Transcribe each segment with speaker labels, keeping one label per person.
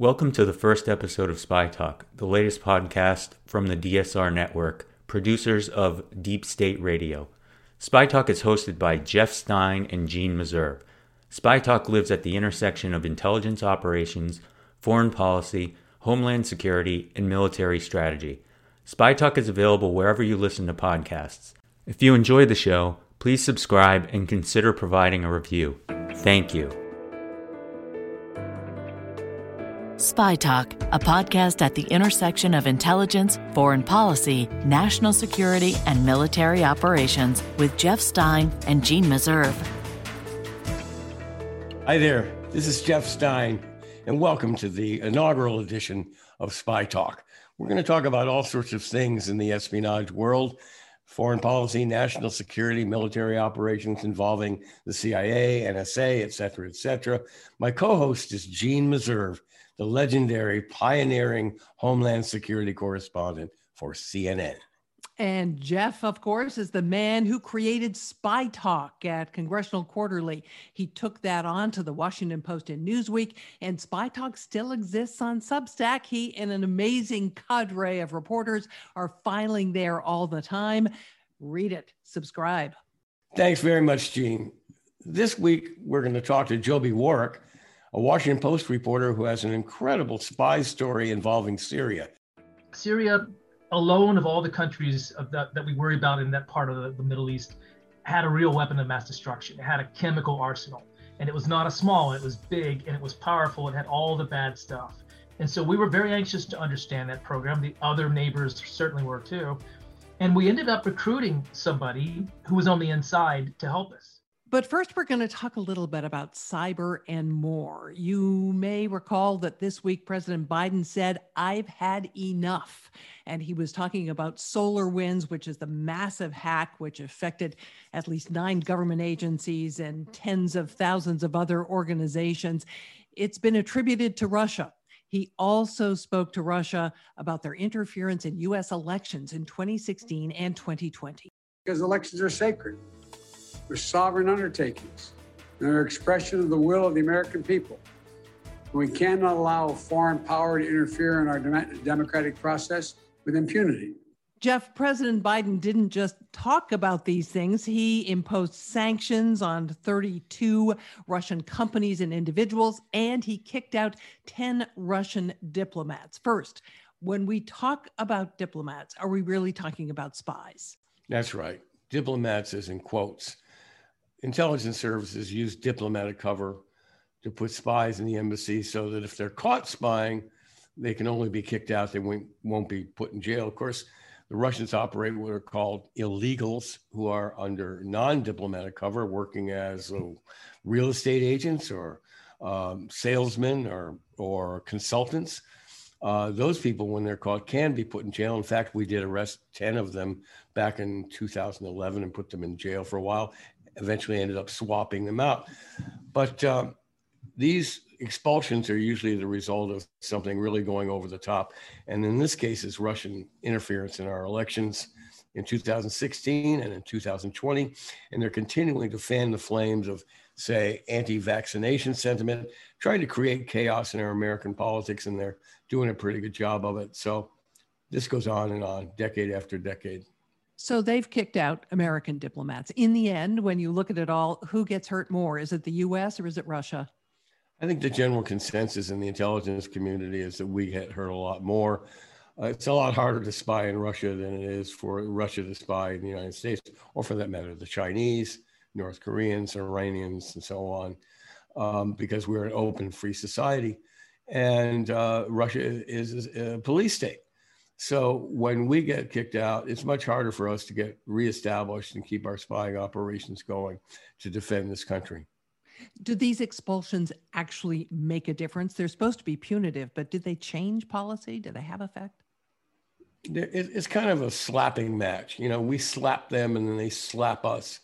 Speaker 1: Welcome to the first episode of Spy Talk, the latest podcast from the DSR network, producers of Deep State Radio. Spy Talk is hosted by Jeff Stein and Jeanne Meserve. Spy Talk lives at the intersection of intelligence operations, foreign policy, homeland security, and military strategy. Spy Talk is available wherever you listen to podcasts. If you enjoy the show, please subscribe and consider providing a review. Thank you.
Speaker 2: Spy Talk, a podcast at the intersection of intelligence, foreign policy, national security, and military operations with Jeff Stein and Jeanne Meserve.
Speaker 3: Hi there, this is Jeff Stein, and welcome to the inaugural edition of Spy Talk. We're going to talk about all sorts of things in the espionage world foreign policy, national security, military operations involving the CIA, NSA, et cetera, et cetera. My co host is Jeanne Meserve the legendary, pioneering Homeland Security correspondent for CNN.
Speaker 4: And Jeff, of course, is the man who created Spy Talk at Congressional Quarterly. He took that on to the Washington Post and Newsweek, and Spy Talk still exists on Substack. He and an amazing cadre of reporters are filing there all the time. Read it, subscribe.
Speaker 3: Thanks very much, Jeanne. This week, we're going to talk to Joby Warrick, a Washington Post reporter who has an incredible spy story involving Syria.
Speaker 5: Syria, alone of all the countries that, that we worry about in that part of the, the Middle East, had a real weapon of mass destruction. It had a chemical arsenal. And it was not a small, it was big and it was powerful. It had all the bad stuff. And so we were very anxious to understand that program. The other neighbors certainly were too. And we ended up recruiting somebody who was on the inside to help us.
Speaker 4: But first, we're going to talk a little bit about cyber and more. You may recall that this week President Biden said, I've had enough. And he was talking about SolarWinds, which is the massive hack which affected at least nine government agencies and mm-hmm. tens of thousands of other organizations. It's been attributed to Russia. He also spoke to Russia about their interference in US elections in 2016 and 2020.
Speaker 6: Because elections are sacred. They're sovereign undertakings. They're an expression of the will of the American people. We cannot allow a foreign power to interfere in our democratic process with impunity.
Speaker 4: Jeff, President Biden didn't just talk about these things. He imposed sanctions on 32 Russian companies and individuals, and he kicked out 10 Russian diplomats. First, when we talk about diplomats, are we really talking about spies?
Speaker 3: That's right. Diplomats is in quotes intelligence services use diplomatic cover to put spies in the embassy so that if they're caught spying, they can only be kicked out. They won't, be put in jail. Of course, the Russians operate what are called illegals, who are under non diplomatic cover, working as uh, real estate agents or um, salesmen or, or consultants. Uh, those people, when they're caught, can be put in jail. In fact, we did arrest 10 of them back in 2011 and put them in jail for a while eventually ended up swapping them out. But um, these expulsions are usually the result of something really going over the top. And in this case, is Russian interference in our elections in 2016 and in 2020. And they're continuing to fan the flames of, say, anti vaccination sentiment, trying to create chaos in our American politics. And they're doing a pretty good job of it. So this goes on and on, decade after decade.
Speaker 4: So they've kicked out American diplomats. In the end, when you look at it all, who gets hurt more? Is it the US or is it Russia?
Speaker 3: I think the general consensus in the intelligence community is that we get hurt a lot more. Uh, it's a lot harder to spy in Russia than it is for Russia to spy in the United States, or for that matter, the Chinese, North Koreans, Iranians, and so on, um, because we're an open, free society. And uh, Russia is, is a police state. So when we get kicked out, it's much harder for us to get reestablished and keep our spying operations going to defend this country.
Speaker 4: Do these expulsions actually make a difference? They're supposed to be punitive, but did they change policy? Do they have effect?
Speaker 3: It's kind of a slapping match. You know, we slap them and then they slap us.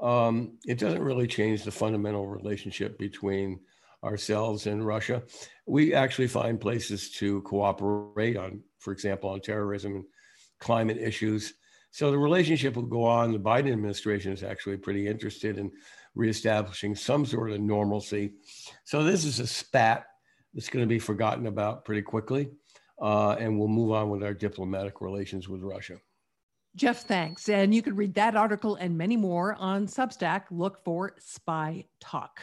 Speaker 3: Um, it doesn't really change the fundamental relationship between ourselves and Russia. We actually find places to cooperate on for example, on terrorism and climate issues. So the relationship will go on. The Biden administration is actually pretty interested in reestablishing some sort of normalcy. So this is a spat. that's going to be forgotten about pretty quickly. Uh, and we'll move on with our diplomatic relations with Russia.
Speaker 4: Jeff, thanks. And you can read that article and many more on Substack. Look for Spy Talk.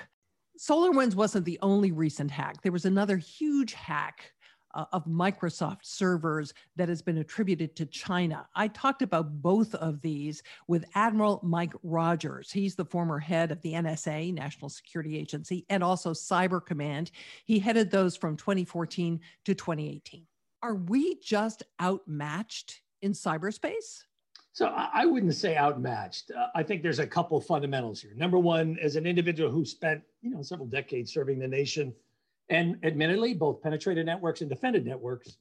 Speaker 4: SolarWinds wasn't the only recent hack. There was another huge hack uh, of Microsoft servers that has been attributed to China. I talked about both of these with Admiral Mike Rogers. He's the former head of the NSA, National Security Agency, and also Cyber Command. He headed those from 2014 to 2018. Are we just outmatched in cyberspace?
Speaker 7: So I wouldn't say outmatched. Uh, I think there's a couple fundamentals here. Number one, as an individual who spent you know several decades serving the nation, and admittedly, both penetrated networks and defended networks,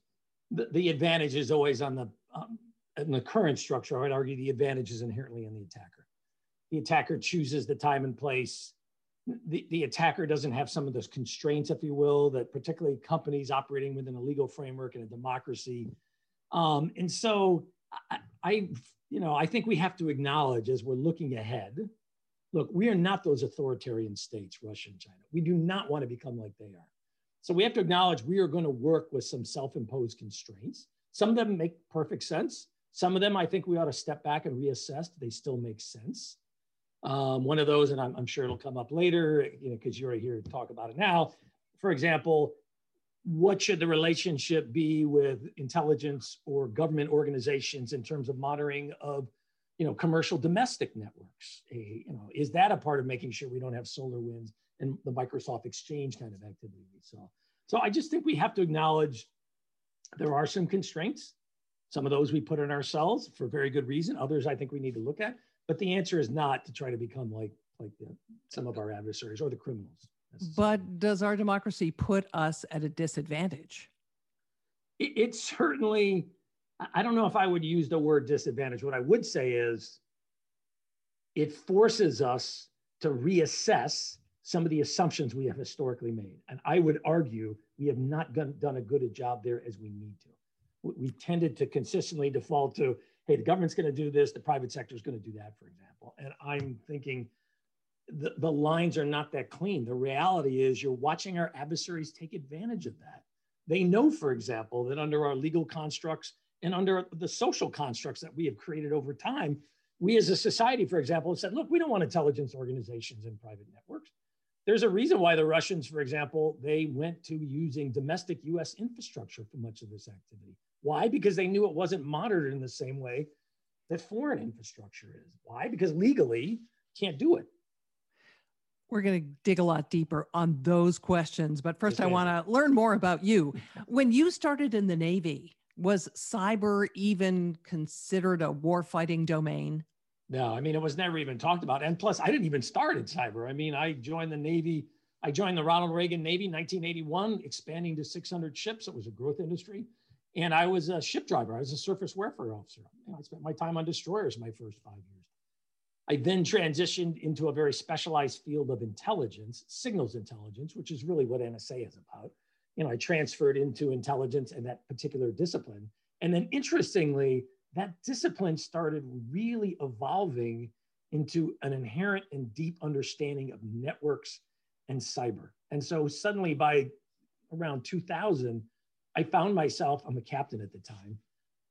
Speaker 7: the, the advantage is always on the um, in the current structure. I would argue the advantage is inherently in the attacker. The attacker chooses the time and place. The, the attacker doesn't have some of those constraints, if you will, that particularly companies operating within a legal framework and a democracy. Um, and so I, I, you know, I think we have to acknowledge as we're looking ahead, look, we are not those authoritarian states, Russia and China. We do not want to become like they are. So we have to acknowledge we are going to work with some self imposed constraints. Some of them make perfect sense. Some of them I think we ought to step back and reassess. They still make sense. Um, one of those, and I'm, I'm, sure it'll come up later, you know, because you're here to talk about it now. For example, what should the relationship be with intelligence or government organizations in terms of monitoring of, you know, commercial domestic networks? A, you know, is that a part of making sure we don't have SolarWinds and the Microsoft Exchange kind of activity we saw. So I just think we have to acknowledge there are some constraints. Some of those we put on ourselves for very good reason. Others I think we need to look at. But the answer is not to try to become like like the, some of our adversaries or the criminals.
Speaker 4: But does our democracy put us at a disadvantage?
Speaker 7: It, it certainly. I don't know if I would use the word disadvantage. What I would say is it forces us to reassess some of the assumptions we have historically made. And I would argue we have not done a good a job there as we need to. We tended to consistently default to, hey, the government's going to do this, the private sector is going to do that, for example. And I'm thinking the, the lines are not that clean. The reality is you're watching our adversaries take advantage of that. They know, for example, that under our legal constructs and under the social constructs that we have created over time, we as a society, for example, have said, look, we don't want intelligence organizations and private networks. There's a reason why the Russians, for example, they went to using domestic US infrastructure for much of this activity. Why? Because they knew it wasn't monitored in the same way that foreign infrastructure is. Why? Because legally can't do it.
Speaker 4: We're going to dig a lot deeper on those questions. But first, okay. I want to learn more about you. When you started in the Navy, was cyber even considered a warfighting domain?
Speaker 7: No, I mean, it was never even talked about. And plus, I didn't even start in cyber. I mean, I joined the Navy. I joined the Ronald Reagan Navy in 1981, expanding to 600 ships. It was a growth industry. And I was a ship driver. I was a surface warfare officer. You know, I spent my time on destroyers my first five years. I then transitioned into a very specialized field of intelligence, signals intelligence, which is really what NSA is about. You know, I transferred into intelligence and that particular discipline. And then interestingly, that discipline started really evolving into an inherent and deep understanding of networks and cyber. And so suddenly by around 2000, I found myself, I'm a captain at the time,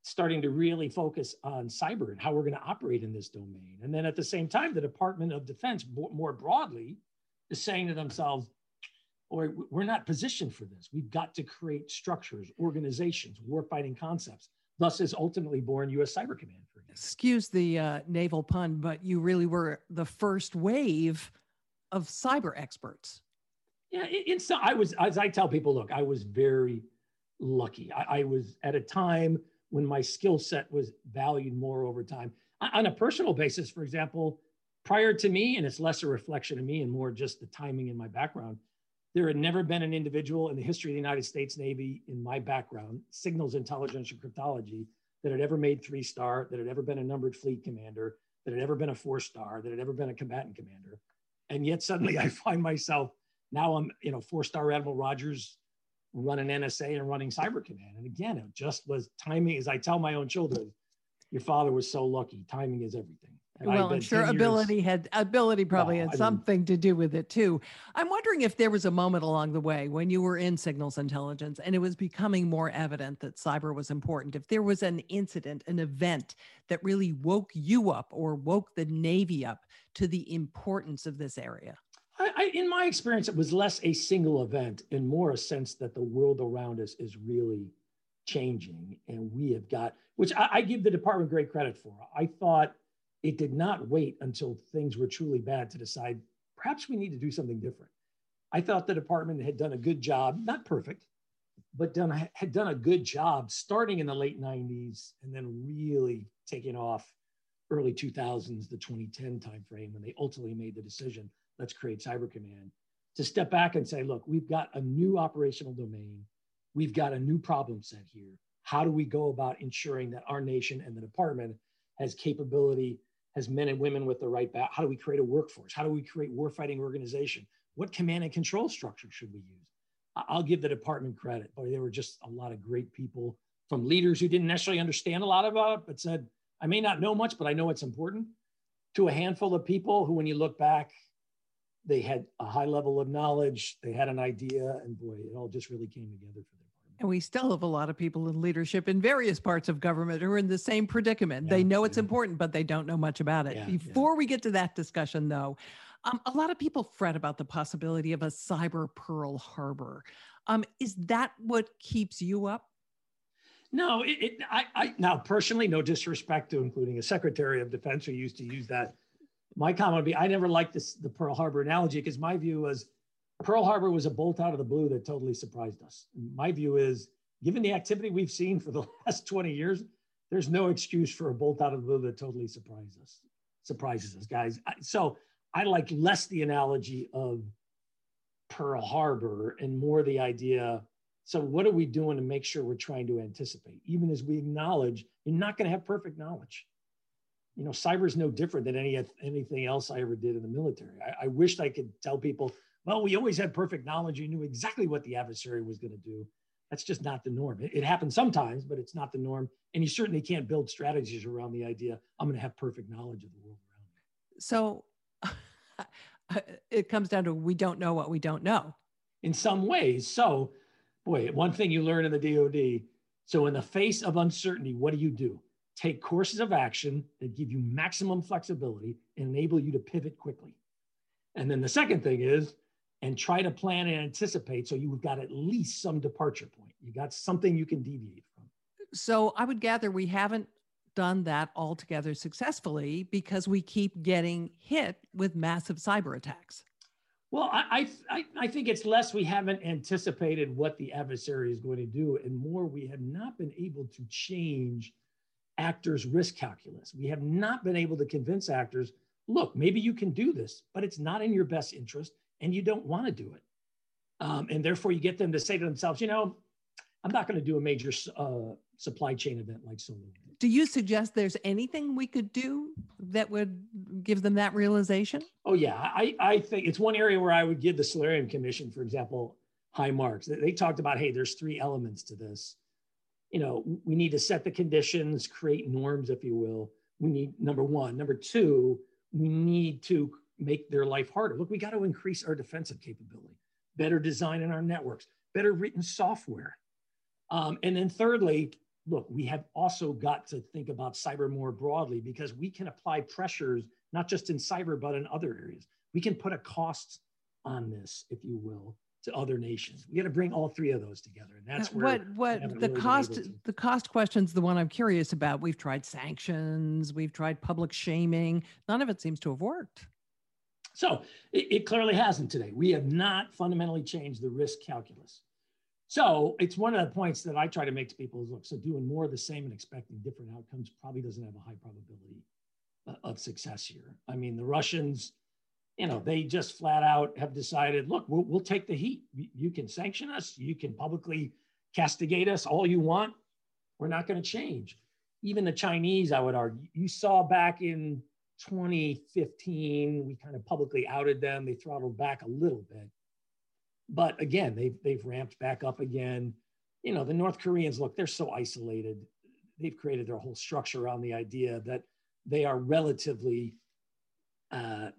Speaker 7: starting to really focus on cyber and how we're going to operate in this domain. And then at the same time, the Department of Defense more broadly is saying to themselves, or we're not positioned for this. We've got to create structures, organizations, warfighting concepts Thus is ultimately born U.S. Cyber Command. For
Speaker 4: Excuse the uh, naval pun, but you really were the first wave of cyber experts.
Speaker 7: Yeah, it's. I was, as I tell people, look, I was very lucky. I, I was at a time when my skill set was valued more over time. On a personal basis, for example, prior to me, and it's less a reflection of me and more just the timing in my background, there had never been an individual in the history of the United States Navy, in my background, signals intelligence and cryptology, that had ever made three star, that had ever been a numbered fleet commander, that had ever been a four star, that had ever been a combatant commander. And yet suddenly I find myself now I'm, you know, four star Admiral Rogers running NSA and running Cyber Command. And again, it just was timing, as I tell my own children, your father was so lucky. Timing is everything.
Speaker 4: well, I'm sure ability years, had ability probably well, had something to do with it too. I'm wondering if there was a moment along the way when you were in signals intelligence and it was becoming more evident that cyber was important. If there was an incident, an event that really woke you up or woke the Navy up to the importance of this area.
Speaker 7: I, I, in my experience, it was less a single event and more a sense that the world around us is really changing, and we have got, which I, I give the department great credit for. I thought it did not wait until things were truly bad to decide perhaps we need to do something different. I thought the department had done a good job, not perfect, but done had done a good job starting in the late 90s and then really taking off early 2000s, the 2010 timeframe, when they ultimately made the decision, let's create Cyber Command, to step back and say, look, we've got a new operational domain. We've got a new problem set here. How do we go about ensuring that our nation and the department has capability has men and women with the right back? How do we create a workforce? How do we create warfighting organization? What command and control structure should we use? I'll give the department credit, but there were just a lot of great people from leaders who didn't necessarily understand a lot about it, but said, I may not know much, but I know it's important, to a handful of people who, when you look back, they had a high level of knowledge, they had an idea, and boy, it all just really came together for them.
Speaker 4: And we still have a lot of people in leadership in various parts of government who are in the same predicament. Yeah, they know it's yeah. important, but they don't know much about it. Yeah, Before we get to that discussion, though, um, a lot of people fret about the possibility of a cyber Pearl Harbor. Um, is that what keeps you up?
Speaker 7: No, it, it, I, I, now personally, no disrespect to including a Secretary of Defense who used to use that. My comment would be, I never liked this the Pearl Harbor analogy because my view was Pearl Harbor was a bolt out of the blue that totally surprised us. My view is, given the activity we've seen for the last 20 years, there's no excuse for a bolt out of the blue that totally surprises us. Surprises us, guys. So I like less the analogy of Pearl Harbor and more the idea. So what are we doing to make sure we're trying to anticipate, even as we acknowledge you're not going to have perfect knowledge. You know, cyber is no different than any anything else I ever did in the military. I, I wished I could tell people well, we always had perfect knowledge. You knew exactly what the adversary was going to do. That's just not the norm. It, it, happens sometimes, but it's not the norm. And you certainly can't build strategies around the idea I'm going to have perfect knowledge of the world around me.
Speaker 4: So it comes down to we don't know what we don't know.
Speaker 7: In some ways. So, boy, one thing you learn in the DoD. So, in the face of uncertainty, what do you do? Take courses of action that give you maximum flexibility and enable you to pivot quickly. And then the second thing is and try to plan and anticipate so you've got at least some departure point. You got something you can deviate from.
Speaker 4: So I would gather we haven't done that altogether successfully because we keep getting hit with massive cyber attacks.
Speaker 7: Well, I, I, I think it's less we haven't anticipated what the adversary is going to do, and more we have not been able to change actors' risk calculus. We have not been able to convince actors look, maybe you can do this, but it's not in your best interest and you don't want to do it. Um, and therefore, you get them to say to themselves, you know, I'm not going to do a major uh, supply chain event like Solar.
Speaker 4: Do you suggest there's anything we could do that would give them that realization?
Speaker 7: Oh, yeah. I, I think it's one area where I would give the Solarium Commission, for example, high marks. They talked about, hey, there's three elements to this. You know, we need to set the conditions, create norms, if you will. We need number one. Number two, we need to make their life harder. Look, we got to increase our defensive capability, better design in our networks, better written software. Um, and then thirdly, look, we have also got to think about cyber more broadly because we can apply pressures, not just in cyber, but in other areas. We can put a cost on this, if you will, to other nations. We got to bring all three of those together, and that's where
Speaker 4: what what the really cost the cost question is the one I'm curious about. We've tried sanctions, we've tried public shaming. None of it seems to have worked.
Speaker 7: So it, it clearly hasn't today. We have not fundamentally changed the risk calculus. So it's one of the points that I try to make to people is look, so doing more of the same and expecting different outcomes probably doesn't have a high probability uh, of success here. I mean, the Russians, you know, they just flat out have decided, look, we'll, we'll take the heat. You can sanction us, you can publicly castigate us all you want. We're not going to change. Even the Chinese, I would argue, you saw back in 2015, we kind of publicly outed them. They throttled back a little bit. But again, they've, they've ramped back up again. You know, the North Koreans, look, they're so isolated. They've created their whole structure around the idea that they are relatively uh,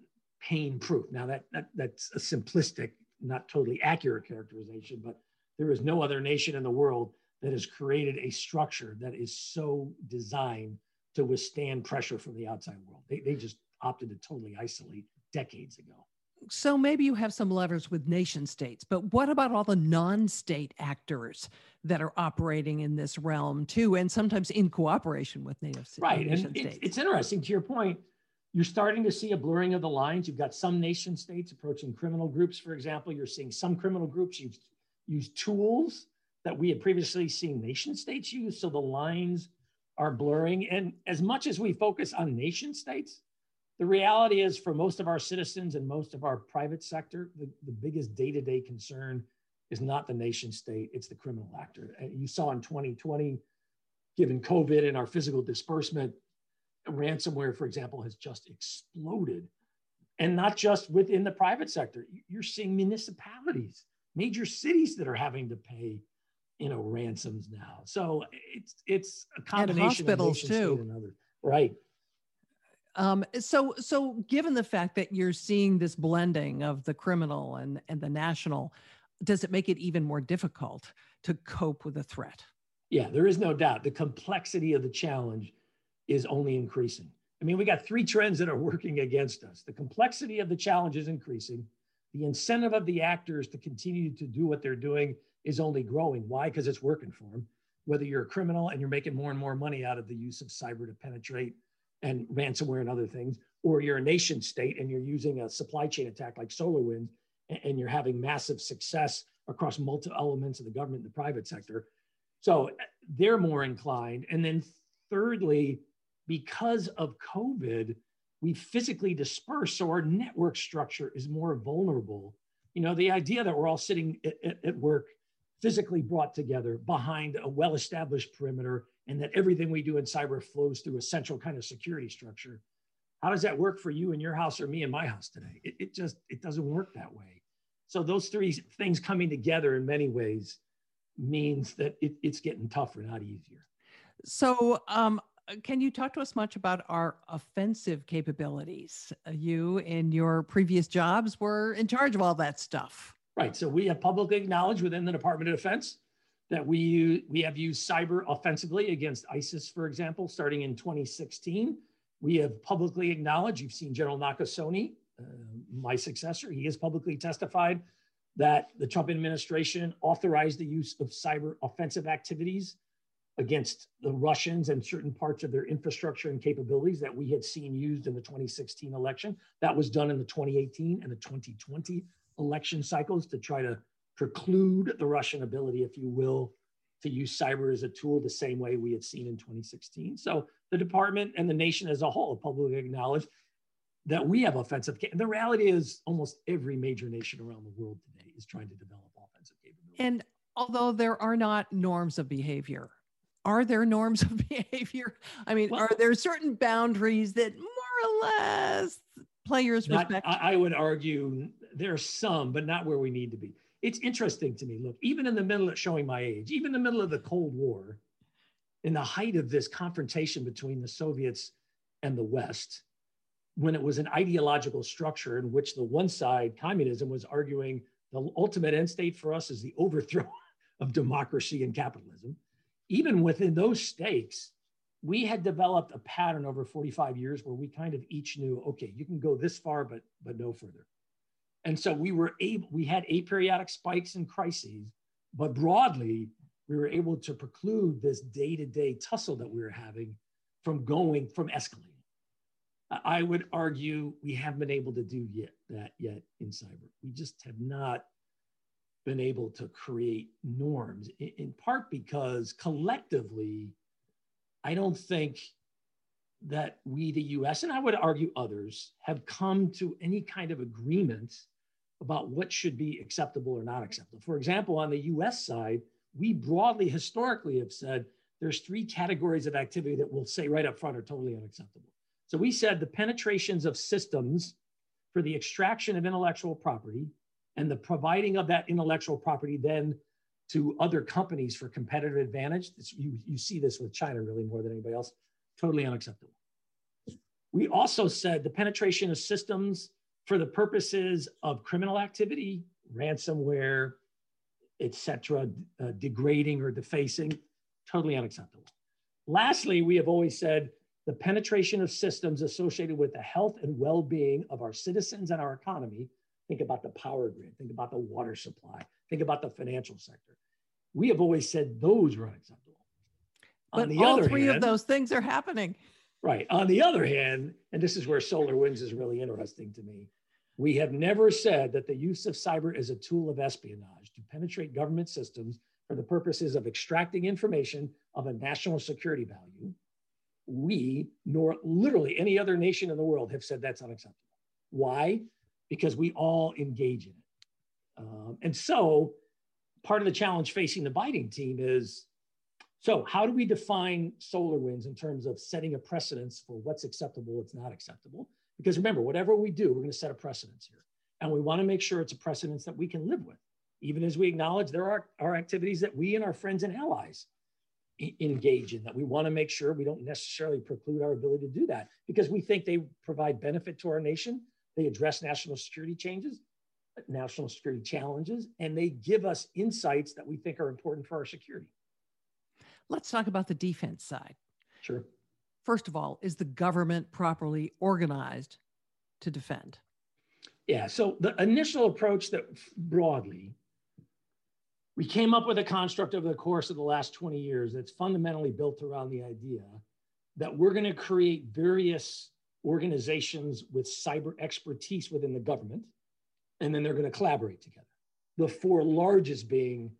Speaker 7: pain proof. Now, that, that, that's a simplistic, not totally accurate characterization, but there is no other nation in the world that has created a structure that is so designed to withstand pressure from the outside world. They, they just opted to totally isolate decades ago.
Speaker 4: So maybe you have some levers with nation states, but what about all the non state actors that are operating in this realm too, and sometimes in cooperation with native
Speaker 7: right. nation and states? It's, it's interesting to your point. You're starting to see a blurring of the lines. You've got some nation states approaching criminal groups, for example. You're seeing some criminal groups use, use tools that we had previously seen nation states use. So the lines are blurring. And as much as we focus on nation states, the reality is for most of our citizens and most of our private sector, the, the biggest day to day concern is not the nation state, it's the criminal actor. You saw in 2020, given COVID and our physical disbursement, ransomware, for example, has just exploded. And not just within the private sector, you're seeing municipalities, major cities that are having to pay you know ransoms now so it's it's a combination
Speaker 4: and hospitals
Speaker 7: of
Speaker 4: too
Speaker 7: right
Speaker 4: um, so, so given the fact that you're seeing this blending of the criminal and, and the national, does it make it even more difficult to cope with the threat?
Speaker 7: Yeah, there is no doubt. The complexity of the challenge is only increasing. I mean, we got three trends that are working against us. The complexity of the challenge is increasing. The incentive of the actors to continue to do what they're doing is only growing. Why? Because it's working for them. Whether you're a criminal and you're making more and more money out of the use of cyber to penetrate and ransomware and other things, or you're a nation state and you're using a supply chain attack like SolarWinds and you're having massive success across multiple elements of the government and the private sector. So eh, they're more inclined. And then thirdly, because of COVID, we physically disperse. So our network structure is more vulnerable. You know, the idea that we're all sitting at, at work physically brought together behind a well established perimeter and that everything we do in cyber flows through a central kind of security structure. How does that work for you in your house or me in my house today? It, it just it doesn't work that way. So those three things coming together in many ways means that it, it's getting tougher, not easier.
Speaker 4: So um, can you talk to us much about our offensive capabilities? You in your previous jobs were in charge of all that stuff.
Speaker 7: Right. So we have publicly acknowledged within the Department of Defense that we, we have used cyber offensively against ISIS, for example, starting in 2016. We have publicly acknowledged, you've seen General Nakasone, uh, my successor, he has publicly testified that the Trump administration authorized the use of cyber offensive activities against the Russians and certain parts of their infrastructure and capabilities that we had seen used in the 2016 election. That was done in the 2018 and the 2020 election cycles to try to preclude the Russian ability, if you will, to use cyber as a tool the same way we had seen in 2016. So the department and the nation as a whole publicly acknowledged that we have offensive. And the reality is, almost every major nation around the world today is trying to develop offensive capabilities.
Speaker 4: And although there are not norms of behavior, are there norms of behavior? I mean, well, are there certain boundaries that more or less players
Speaker 7: not,
Speaker 4: respect?
Speaker 7: I, I would argue there are some, but not where we need to be. It's interesting to me. Look, even in the middle of showing my age, even in the middle of the Cold War, in the height of this confrontation between the Soviets and the West, when it was an ideological structure in which the one side, communism, was arguing the ultimate end state for us is the overthrow of democracy and capitalism. Even within those stakes, we had developed a pattern over 45 years where we kind of each knew, okay, you can go this far, but but no further. And so we were able, we had aperiodic spikes and crises, but broadly, we were able to preclude this day-to-day tussle that we were having from going, from escalating. I would argue we haven't been able to do yet that yet in cyber. We just have not been able to create norms, in, in part because collectively, I don't think that we, the US, and I would argue others, have come to any kind of agreement about what should be acceptable or not acceptable. For example, on the US side, we broadly historically have said there's three categories of activity that we'll say right up front are totally unacceptable. So we said the penetrations of systems for the extraction of intellectual property and the providing of that intellectual property then to other companies for competitive advantage. you, you see this with China really more than anybody else. Totally unacceptable. We also said the penetration of systems for the purposes of criminal activity, ransomware, etc., uh, degrading or defacing, totally unacceptable. Lastly, we have always said the penetration of systems associated with the health and well-being of our citizens and our economy. Think about the power grid, think about the water supply, think about the financial sector. We have always said those were unacceptable.
Speaker 4: But all three hand, of those things are happening.
Speaker 7: Right. On the other hand, and this is where SolarWinds is really interesting to me, we have never said that the use of cyber as a tool of espionage to penetrate government systems for the purposes of extracting information of a national security value. We, nor literally any other nation in the world, have said that's unacceptable. Why? Because we all engage in it. Um, and so, part of the challenge facing the Biden team is so, how do we define SolarWinds in terms of setting a precedence for what's acceptable, what's not acceptable? Because remember, whatever we do, we're going to set a precedence here. And we want to make sure it's a precedence that we can live with, even as we acknowledge there are, are activities that we and our friends and allies engage in that we want to make sure we don't necessarily preclude our ability to do that because we think they provide benefit to our nation. They address national security changes, national security challenges, and they give us insights that we think are important for our security.
Speaker 4: Let's talk about the defense side.
Speaker 7: Sure.
Speaker 4: First of all, is the government properly organized to defend?
Speaker 7: Yeah. So the initial approach that broadly, we came up with a construct over the course of the last 20 years that's fundamentally built around the idea that we're going to create various organizations with cyber expertise within the government, and then they're going to collaborate together. The four largest being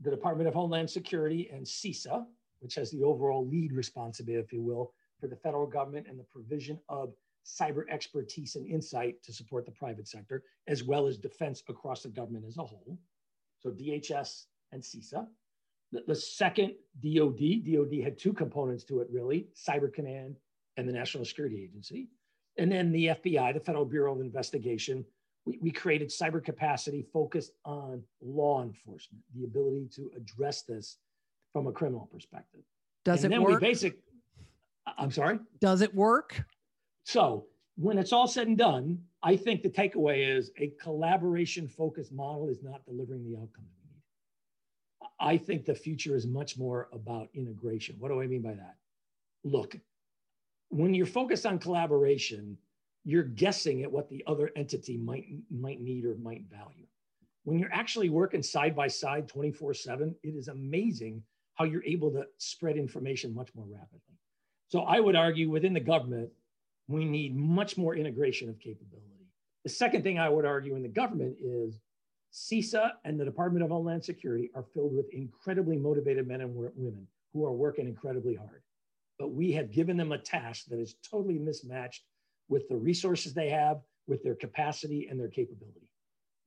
Speaker 7: the Department of Homeland Security and CISA, which has the overall lead responsibility, if you will, for the federal government and the provision of cyber expertise and insight to support the private sector, as well as defense across the government as a whole. So DHS and CISA. The, second, DOD, DOD had two components to it really Cyber Command and the National Security Agency. And then the FBI, the Federal Bureau of Investigation, we, we created cyber capacity focused on law enforcement, the ability to address this from a criminal perspective.
Speaker 4: Does
Speaker 7: and
Speaker 4: it
Speaker 7: then
Speaker 4: work?
Speaker 7: We basic, I'm sorry?
Speaker 4: Does it work?
Speaker 7: So when it's all said and done, I think the takeaway is a collaboration focused model is not delivering the outcomes we need. I think the future is much more about integration. What do I mean by that? Look, when you're focused on collaboration, you're guessing at what the other entity might might need or might value. When you're actually working side by side 24/7, it is amazing how you're able to spread information much more rapidly. So I would argue within the government, we need much more integration of capability. The second thing I would argue in the government is CISA and the Department of Homeland Security are filled with incredibly motivated men and women who are working incredibly hard. But we have given them a task that is totally mismatched with the resources they have, with their capacity and their capability.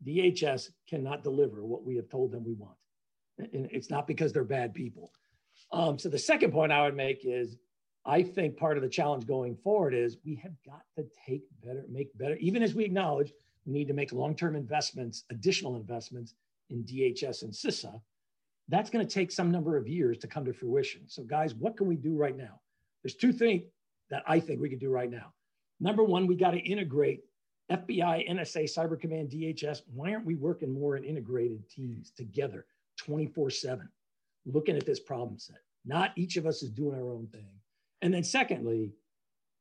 Speaker 7: DHS cannot deliver what we have told them we want. And it's not because they're bad people. Um, so the second point I would make is I think part of the challenge going forward is we have got to take better, make better, even as we acknowledge we need to make long-term investments, additional investments in DHS and CISA. That's going to take some number of years to come to fruition. So guys, what can we do right now? There's two things that I think we can do right now. Number one, we got to integrate FBI, NSA, Cyber Command, DHS. Why aren't we working more in integrated teams together 24 7, looking at this problem set? Not each of us is doing our own thing. And then, secondly,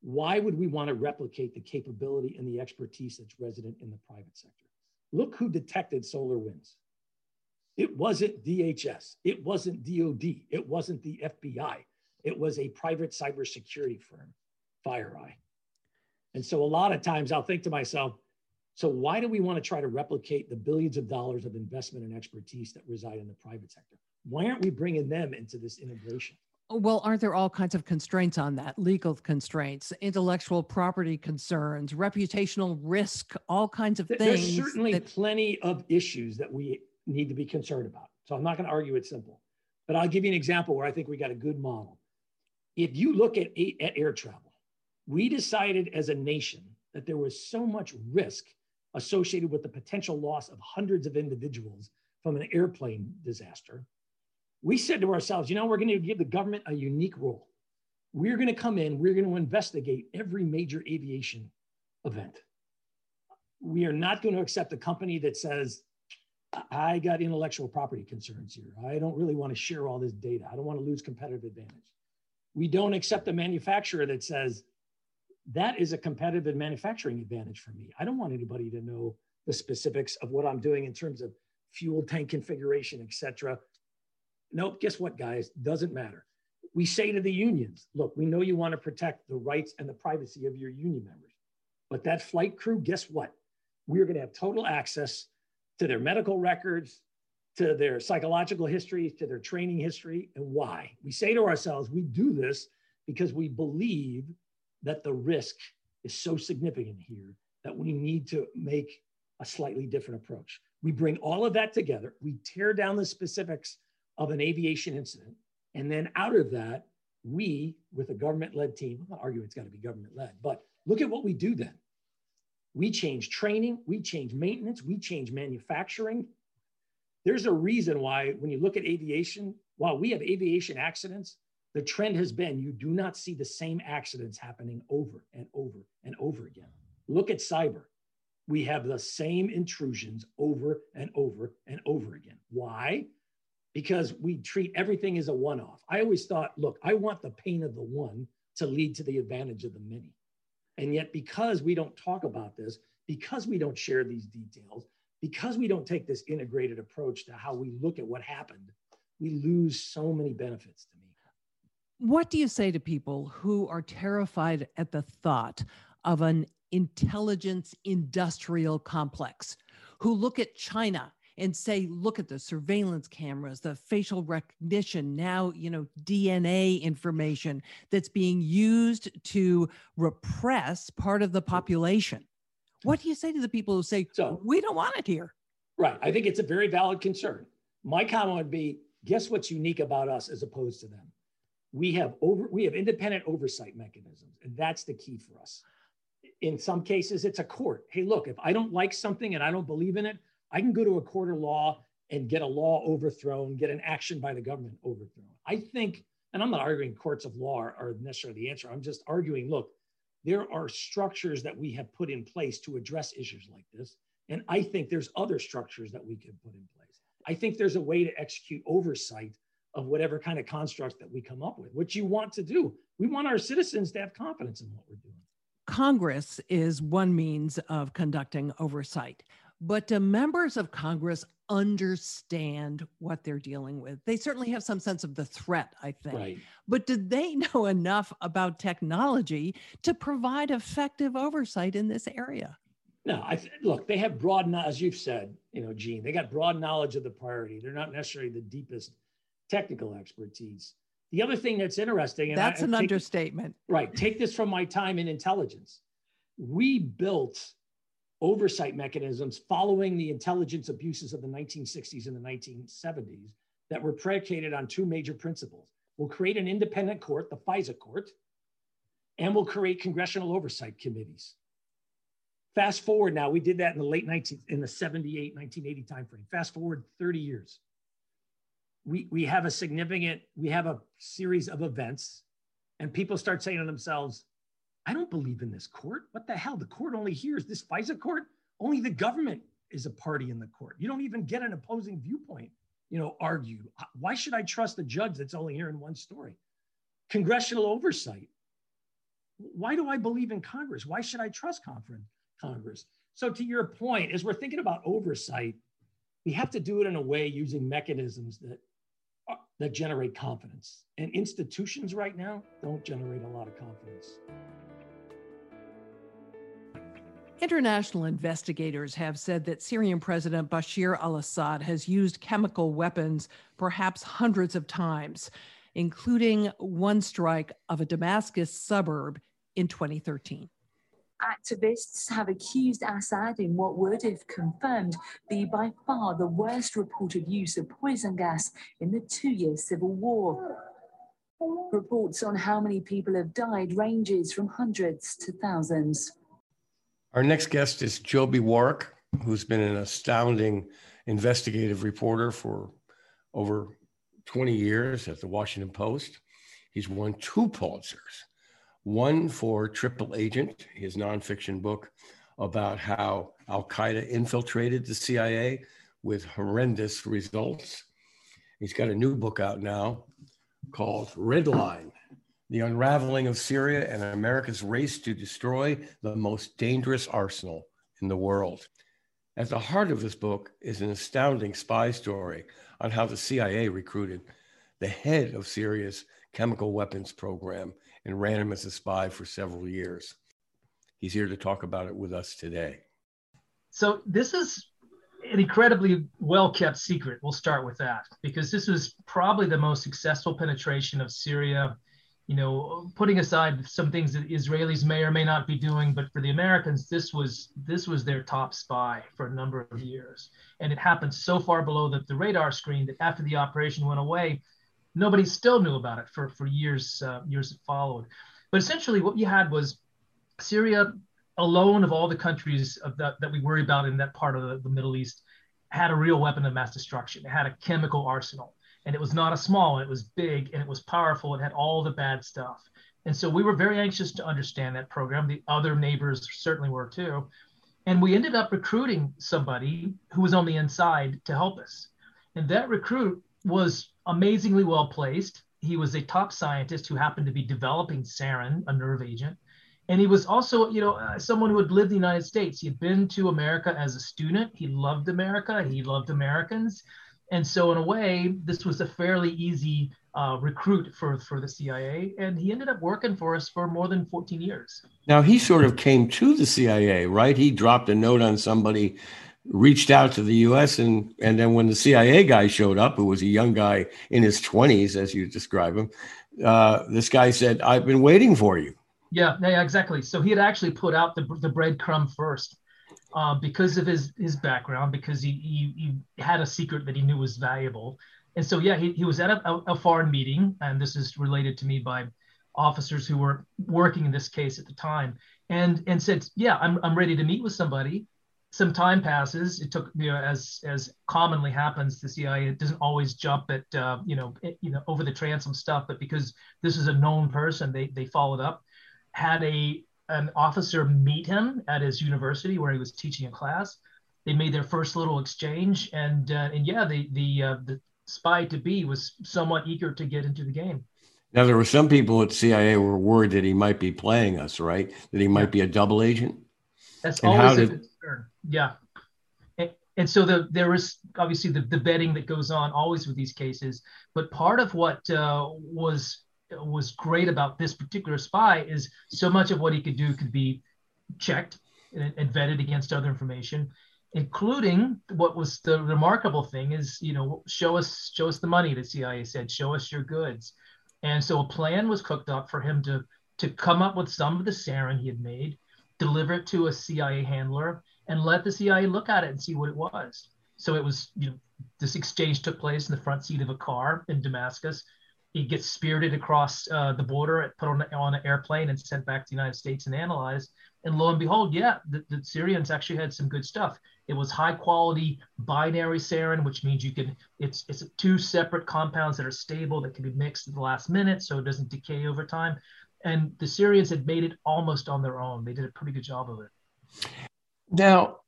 Speaker 7: why would we want to replicate the capability and the expertise that's resident in the private sector? Look who detected SolarWinds. It wasn't DHS, it wasn't DOD, it wasn't the FBI, it was a private cybersecurity firm, FireEye. And so a lot of times I'll think to myself, so why do we want to try to replicate the billions of dollars of investment and expertise that reside in the private sector? Why aren't we bringing them into this integration?
Speaker 4: Well, aren't there all kinds of constraints on that? Legal constraints, intellectual property concerns, reputational risk, all kinds of things.
Speaker 7: There's certainly
Speaker 4: that...
Speaker 7: plenty of issues that we need to be concerned about. So I'm not going to argue it's simple, but I'll give you an example where I think we got a good model. If you look at, at air travel, we decided as a nation that there was so much risk associated with the potential loss of hundreds of individuals from an airplane disaster. We said to ourselves, you know, we're going to give the government a unique role. We're going to come in, we're going to investigate every major aviation event. We are not going to accept a company that says, I got intellectual property concerns here. I don't really want to share all this data. I don't want to lose competitive advantage. We don't accept a manufacturer that says, that is a competitive manufacturing advantage for me. I don't want anybody to know the specifics of what I'm doing in terms of fuel tank configuration, et cetera. Nope, guess what, guys? Doesn't matter. We say to the unions, look, we know you want to protect the rights and the privacy of your union members, but that flight crew, guess what? We're going to have total access to their medical records, to their psychological history, to their training history, and why. We say to ourselves, we do this because we believe that the risk is so significant here that we need to make a slightly different approach. We bring all of that together, we tear down the specifics of an aviation incident, and then out of that, we, with a government led team, I'm not arguing it's got to be government led, but look at what we do then. We change training, we change maintenance, we change manufacturing. There's a reason why, when you look at aviation, while we have aviation accidents, the trend has been you do not see the same accidents happening over and over and over again. Look at cyber. We have the same intrusions over and over and over again. Why? Because we treat everything as a one off. I always thought, look, I want the pain of the one to lead to the advantage of the many. And yet, because we don't talk about this, because we don't share these details, because we don't take this integrated approach to how we look at what happened, we lose so many benefits to me.
Speaker 4: What do you say to people who are terrified at the thought of an intelligence industrial complex, who look at China and say, look at the surveillance cameras, the facial recognition, now, you know, DNA information that's being used to repress part of the population. Hmm. What do you say to the people who say, so, we don't want it here?
Speaker 7: Right. I think it's a very valid concern. My comment would be guess what's unique about us as opposed to them? We have over we have independent oversight mechanisms, and that's the key for us. In some cases, it's a court. Hey, look, if I don't like something and I don't believe in it, I can go to a court of law and get a law overthrown, get an action by the government overthrown. I think, and I'm not arguing courts of law are, necessarily the answer. I'm just arguing, look, there are structures that we have put in place to address issues like this. And I think there's other structures that we can put in place. I think there's a way to execute oversight of whatever kind of construct that we come up with, which you want to do. We want our citizens to have confidence in what we're doing.
Speaker 4: Congress is one means of conducting oversight. But do members of Congress understand what they're dealing with? They certainly have some sense of the threat, I think. Right. But did they know enough about technology to provide effective oversight in this area?
Speaker 7: No, I th- look, they have broad, as you've said, you know, Jeanne, they got broad knowledge of the priority. They're not necessarily the deepest technical expertise. The other thing that's interesting,
Speaker 4: and that's I, an take, understatement.
Speaker 7: Right. Take this from my time in intelligence. We built oversight mechanisms following the intelligence abuses of the 1960s and the 1970s that were predicated on two major principles. We'll create an independent court, the FISA court, and we'll create congressional oversight committees. Fast forward now, we did that in the late 19th, in the 78, 1980 timeframe. Fast forward 30 years. We, we have a significant, we have a series of events, and people start saying to themselves, I don't believe in this court. What the hell? The court only hears this FISA court. Only the government is a party in the court. You don't even get an opposing viewpoint, you know, argued. Why should I trust a judge that's only hearing one story? Congressional oversight. Why do I believe in Congress? Why should I trust Congress? So, to your point, as we're thinking about oversight, we have to do it in a way using mechanisms that that generate confidence. And institutions right now don't generate a lot of confidence.
Speaker 4: International investigators have said that Syrian President Bashar al Assad has used chemical weapons perhaps hundreds of times, including one strike of a Damascus suburb in 2013.
Speaker 8: Activists have accused Assad in what would, if confirmed, be by far the worst reported use of poison gas in the two year civil war. Reports on how many people have died ranges from hundreds to thousands.
Speaker 3: Our next guest is Joby Warrick, who's been an astounding investigative reporter for over 20 years at the Washington Post. He's won two Pulitzers one for Triple Agent, his nonfiction book about how Al Qaeda infiltrated the CIA with horrendous results. He's got a new book out now called Red Line The Unraveling of Syria and America's Race to Destroy the Most Dangerous Arsenal in the World. At the heart of this book is an astounding spy story on how the CIA recruited the head of Syria's chemical weapons program and ran him as a spy for several years. He's here to talk about it with us today.
Speaker 5: So, this is an incredibly well kept secret. We'll start with that because this was probably the most successful penetration of Syria. You know, putting aside some things that Israelis may or may not be doing, but for the Americans, this was this was their top spy for a number of years, and it happened so far below the, the radar screen that after the operation went away, nobody still knew about it for for years uh, years that followed. But essentially, what you had was Syria alone of all the countries that, that we worry about in that part of the, the Middle East had a real weapon of mass destruction. It had a chemical arsenal. And it was not a small, one. it was big and it was powerful. It had all the bad stuff. And so we were very anxious to understand that program. The other neighbors certainly were too. And we ended up recruiting somebody who was on the inside to help us. And that recruit was amazingly well placed. He was a top scientist who happened to be developing sarin, a nerve agent. And he was also you know uh, someone who had lived in the united states. He had been to america as a student. He loved america. He loved americans. And so in a way this was a fairly easy uh, recruit for, for the cia and he ended up working for us for more than 14 years.
Speaker 3: Now he sort of came to the cia right? He dropped a note on somebody reached out to the us and and then when the cia guy showed up who was a young guy in his 20s as you describe him uh, this guy said i've been waiting for you
Speaker 5: yeah, yeah, exactly. So he had actually put out the the breadcrumb first, uh, because of his his background, because he, he, he had a secret that he knew was valuable, and so yeah, he, he was at a, a foreign meeting, and this is related to me by officers who were working in this case at the time, and and said, yeah, I'm I'm ready to meet with somebody. Some time passes. It took you know as as commonly happens, the CIA doesn't always jump at uh, you know it, you know over the transom stuff, but because this is a known person, they they followed up had a an officer meet him at his university where he was teaching a class. They made their first little exchange, and uh, and yeah, the the uh, the spy to be was somewhat eager to get into the game.
Speaker 3: Now there were some people at CIA were worried that he might be playing us, right? That he might yeah. be a double agent.
Speaker 5: That's and always a did... concern. Yeah. And, and so the, there is obviously the, the betting that goes on always with these cases. But part of what uh, was was great about this particular spy is so much of what he could do could be checked and, and vetted against other information including what was the remarkable thing is you know show us show us the money the cia said show us your goods and so a plan was cooked up for him to to come up with some of the sarin he had made deliver it to a cia handler and let the cia look at it and see what it was so it was you know this exchange took place in the front seat of a car in damascus he gets spirited across uh, the border, put on, on an airplane, and sent back to the United States and analyzed. And lo and behold, yeah, the, the Syrians actually had some good stuff. It was high quality binary sarin, which means you can it's it's two separate compounds that are stable that can be mixed at the last minute, so it doesn't decay over time. And the Syrians had made it almost on their own. They did a pretty good job of it.
Speaker 3: Now,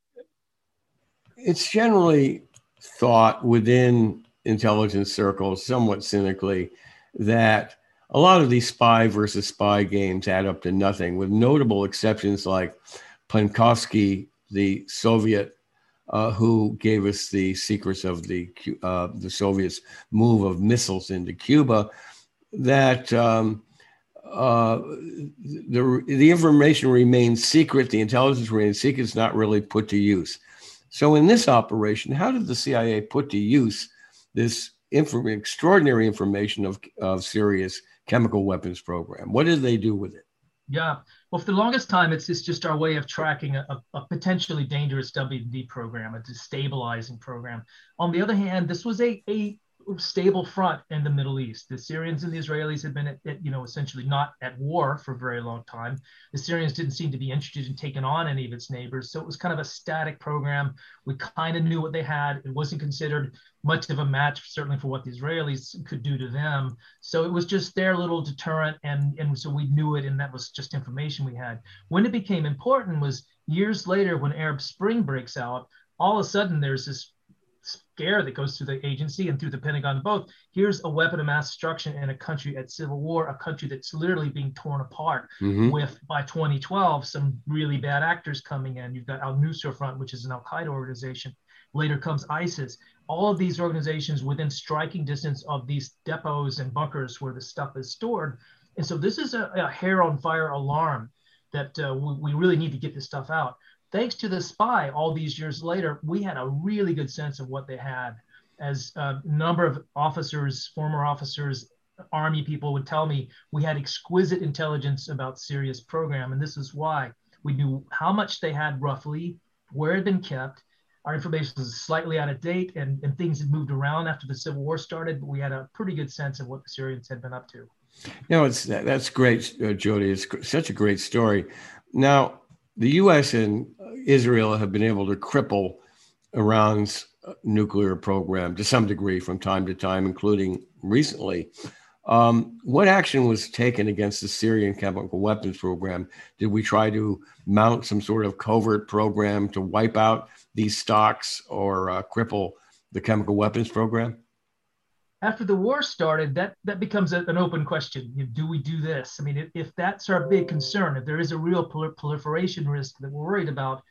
Speaker 3: it's generally thought within intelligence circles, somewhat cynically, that a lot of these spy versus spy games add up to nothing, with notable exceptions like Penkovsky, the Soviet uh, who gave us the secrets of the uh, the Soviets' move of missiles into Cuba. That um, uh, the the information remains secret, the intelligence remains secret. It's not really put to use. So, in this operation, how did the CIA put to use this extraordinary information of, of Syria's chemical weapons program. What did they do with it?
Speaker 5: Yeah, well, for the longest time, it's, it's just our way of tracking a, a potentially dangerous WD program, a destabilizing program. On the other hand, this was a, a stable front in the Middle East. The Syrians and the Israelis had been, at, at, you know, essentially not at war for a very long time. The Syrians didn't seem to be interested in taking on any of its neighbors, so it was kind of a static program. We kind of knew what they had. It wasn't considered much of a match, certainly for what the Israelis could do to them. So it was just their little deterrent, and and so we knew it, and that was just information we had. When it became important was years later when Arab Spring breaks out. All of a sudden, there's this scare that goes through the agency and through the Pentagon both. Here's a weapon of mass destruction in a country at civil war, a country that's literally being torn apart. Mm-hmm. With by 2012, some really bad actors coming in. You've got Al Nusra Front, which is an Al Qaeda organization. Later comes ISIS. All of these organizations within striking distance of these depots and bunkers where the stuff is stored. And so this is a, a hair on fire alarm that uh, we, we really need to get this stuff out thanks to the spy all these years later we had a really good sense of what they had. As a number of officers former officers army people would tell me we had exquisite intelligence about syria's program and this is why. We knew how much they had roughly where it had been kept. Our information was slightly out of date and, and things had moved around after the civil war started but we had a pretty good sense of what the syrians had been up to.
Speaker 3: No it's that's great uh, Joby. It's such a great story. Now the U.S. and Israel have been able to cripple Iran's nuclear program to some degree from time to time, including recently. Um, what action was taken against the Syrian chemical weapons program? Did we try to mount some sort of covert program to wipe out these stocks or uh, cripple the chemical weapons program?
Speaker 5: After the war started, that that becomes a, an open question. You know, do we do this? I mean, if, if, that's our big concern, if there is a real proliferation risk that we're worried about,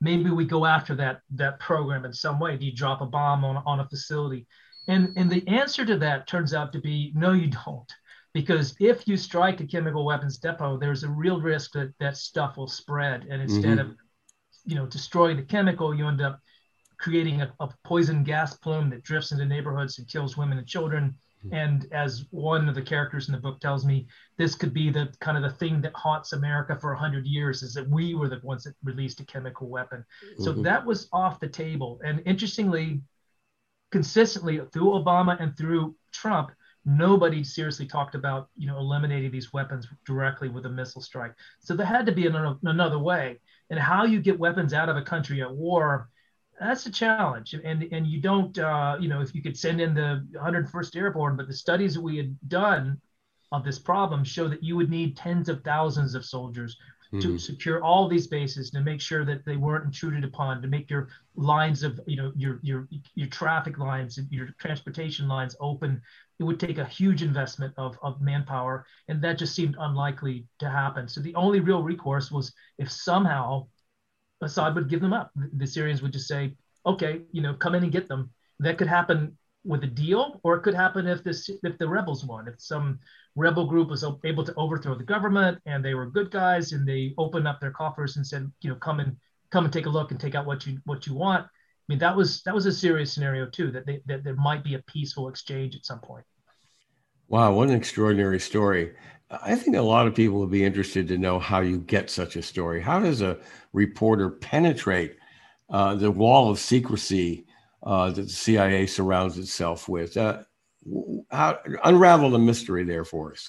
Speaker 5: maybe we go after that that program in some way. Do you drop a bomb on, on a facility? And and the answer to that turns out to be no, you don't. Because if you strike a chemical weapons depot, there's a real risk that that stuff will spread. And instead mm-hmm. of you know destroying the chemical, you end up creating a, a, poison gas plume that drifts into neighborhoods and kills women and children. Hmm. And as one of the characters in the book tells me, this could be the kind of the thing that haunts America for a 100 years is that we were the ones that released a chemical weapon. Mm-hmm. So that was off the table. And interestingly, consistently through Obama and through Trump, nobody seriously talked about you know eliminating these weapons directly with a missile strike. So there had to be another, another way. And how you get weapons out of a country at war that's a challenge. And and you don't uh, you know if you could send in the 101st airborne but the studies that we had done of this problem show that you would need tens of thousands of soldiers mm-hmm. to secure all these bases to make sure that they weren't intruded upon to make your lines of you know your your your traffic lines your transportation lines open. It would take a huge investment of, of manpower and that just seemed unlikely to happen. So the only real recourse was if somehow Assad would give them up. The Syrians would just say, okay, you know, come in and get them. That could happen with a deal, or it could happen if this if the rebels won. If some rebel group was able to overthrow the government and they were good guys and they opened up their coffers and said, you know, come and come and take a look and take out what you what you want. I mean, that was that was a serious scenario too. That they, that there might be a peaceful exchange at some point.
Speaker 3: Wow, what an extraordinary story! I think a lot of people would be interested to know how you get such a story. How does a reporter penetrate uh, the wall of secrecy uh, that the CIA surrounds itself with? Uh, how, unravel the mystery there for us.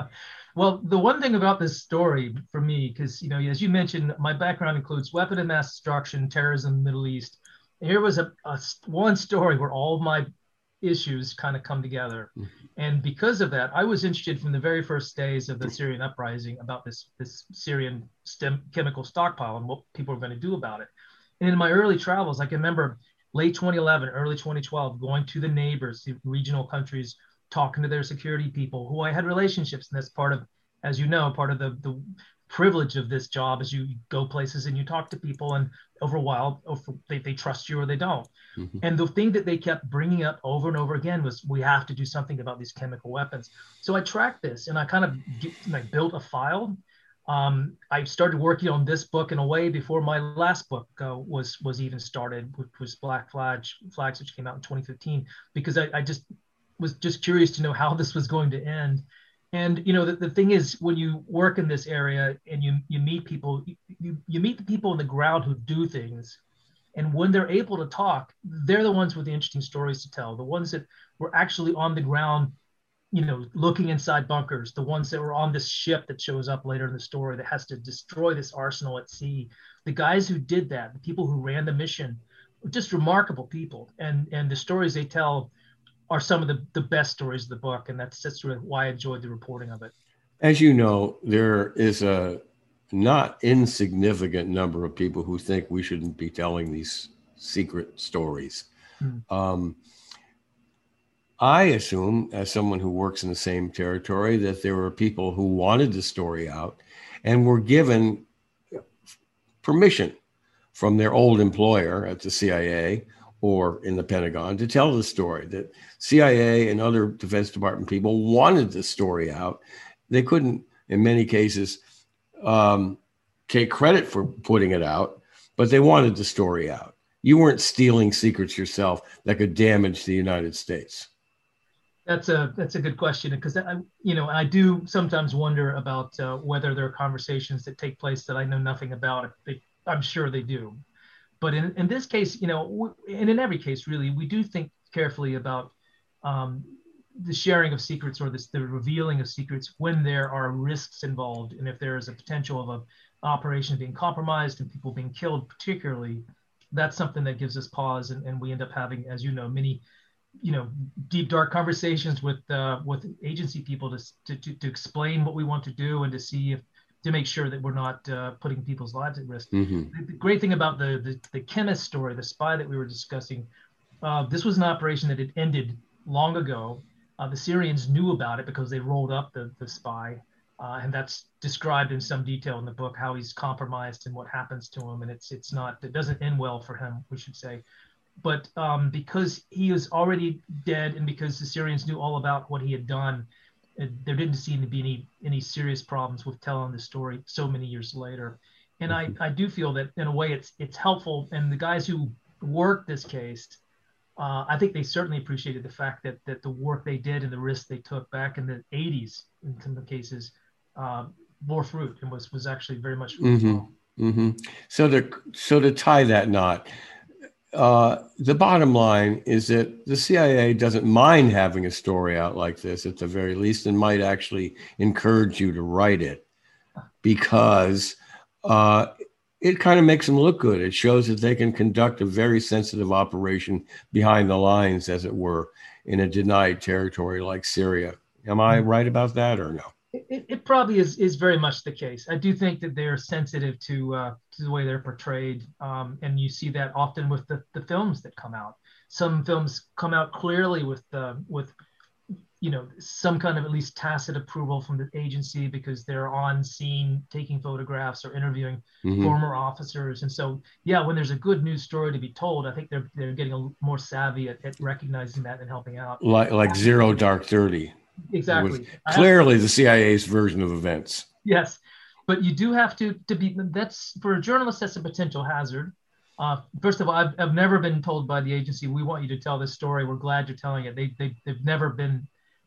Speaker 5: well, the one thing about this story for me, because you know, as you mentioned, my background includes weapon of mass destruction, terrorism, Middle East. Here was a, a one story where all my issues kind of come together. Mm-hmm. And because of that, I was interested from the very first days of the Syrian uprising about this, this Syrian stem, chemical stockpile and what people were going to do about it. And in my early travels, I can remember late 2011, early 2012, going to the neighbors, the regional countries, talking to their security people who I had relationships. And that's part of, as you know, part of the, the privilege of this job is you go places and you talk to people and over a while over, they, they trust you or they don't. Mm-hmm. and the thing that they kept bringing up over and over again was we have to do something about these chemical weapons. So i tracked this and i kind of get, like built a file. Um, I started working on this book in a way before my last book uh, was was even started, which was Black Flags, Flags, which came out in 2015, because I, I just was just curious to know how this was going to end and you know the, the thing is when you work in this area and you you meet people you, you meet the people on the ground who do things And when they're able to talk, they're the ones with the interesting stories to tell. The ones that were actually on the ground, you know, looking inside bunkers. The ones that were on this ship that shows up later in the story that has to destroy this arsenal at sea. The guys who did that, the people who ran the mission, just remarkable people. And and the stories they tell are some of the, the best stories of the book. And that's that's really why I enjoyed the reporting of it.
Speaker 3: As you know, there is a not insignificant number of people who think we shouldn't be telling these secret stories. Mm. Um, I assume, as someone who works in the same territory, that there were people who wanted the story out and were given permission from their old employer at the CIA or in the Pentagon to tell the story. That CIA and other Defense Department people wanted the story out. They couldn't, in many cases, um, take credit for putting it out, but they wanted the story out. You weren't stealing secrets yourself that could damage the United States.
Speaker 5: That's a that's a good question because I you know I do sometimes wonder about uh, whether there are conversations that take place that I know nothing about. I'm sure they do, but in, in this case, you know, and in every case, really, we do think carefully about um, the sharing of secrets or this, the revealing of secrets when there are risks involved, and if there is a potential of a operation being compromised and people being killed, particularly, that's something that gives us pause, and, and we end up having, as you know, many you know deep dark conversations with uh, with agency people to, to to explain what we want to do and to see if to make sure that we're not uh, putting people's lives at risk. Mm-hmm. The, the, great thing about the, the, the chemist story, the spy that we were discussing, uh, this was an operation that had ended long ago. Uh, the Syrians knew about it because they rolled up the the spy, uh, and that's described in some detail in the book how he's compromised and what happens to him. And it's it's not it doesn't end well for him, we should say but um, because he was already dead and because the Syrians knew all about what he had done, there didn't seem to be any any serious problems with telling the story so many years later. And I, mm-hmm. I do feel that in a way it's it's helpful. And the guys who worked this case, uh, I think they certainly appreciated the fact that that the work they did and the risk they took back in the 80s in some of the cases uh, bore fruit and was was actually very much. Mm-hmm.
Speaker 3: Mm-hmm. So to so to tie that knot, uh, the bottom line is that the CIA doesn't mind having a story out like this at the very least and might actually encourage you to write it because uh, it kind of makes them look good. It shows that they can conduct a very sensitive operation behind the lines, as it were, in a denied territory like Syria. Am I hmm. right about that or no?
Speaker 5: It, it, probably is is very much the case. I do think that they're sensitive to uh, to the way they're portrayed, um, and you see that often with the, the films that come out. Some films come out clearly with uh, with you know some kind of at least tacit approval from the agency because they're on scene taking photographs or interviewing mm-hmm. former officers and so yeah when there's a good news story to be told i think they're they're getting a, more savvy at, at recognizing that and helping out
Speaker 3: like like zero dark 30
Speaker 5: Exactly.
Speaker 3: Clearly, the CIA's version of events.
Speaker 5: Yes, but you do have to to be. That's for a journalist. That's a potential hazard. Uh, first of all, I've, I've never been told by the agency, "We want you to tell this story. We're glad you're telling it." They they they've never been.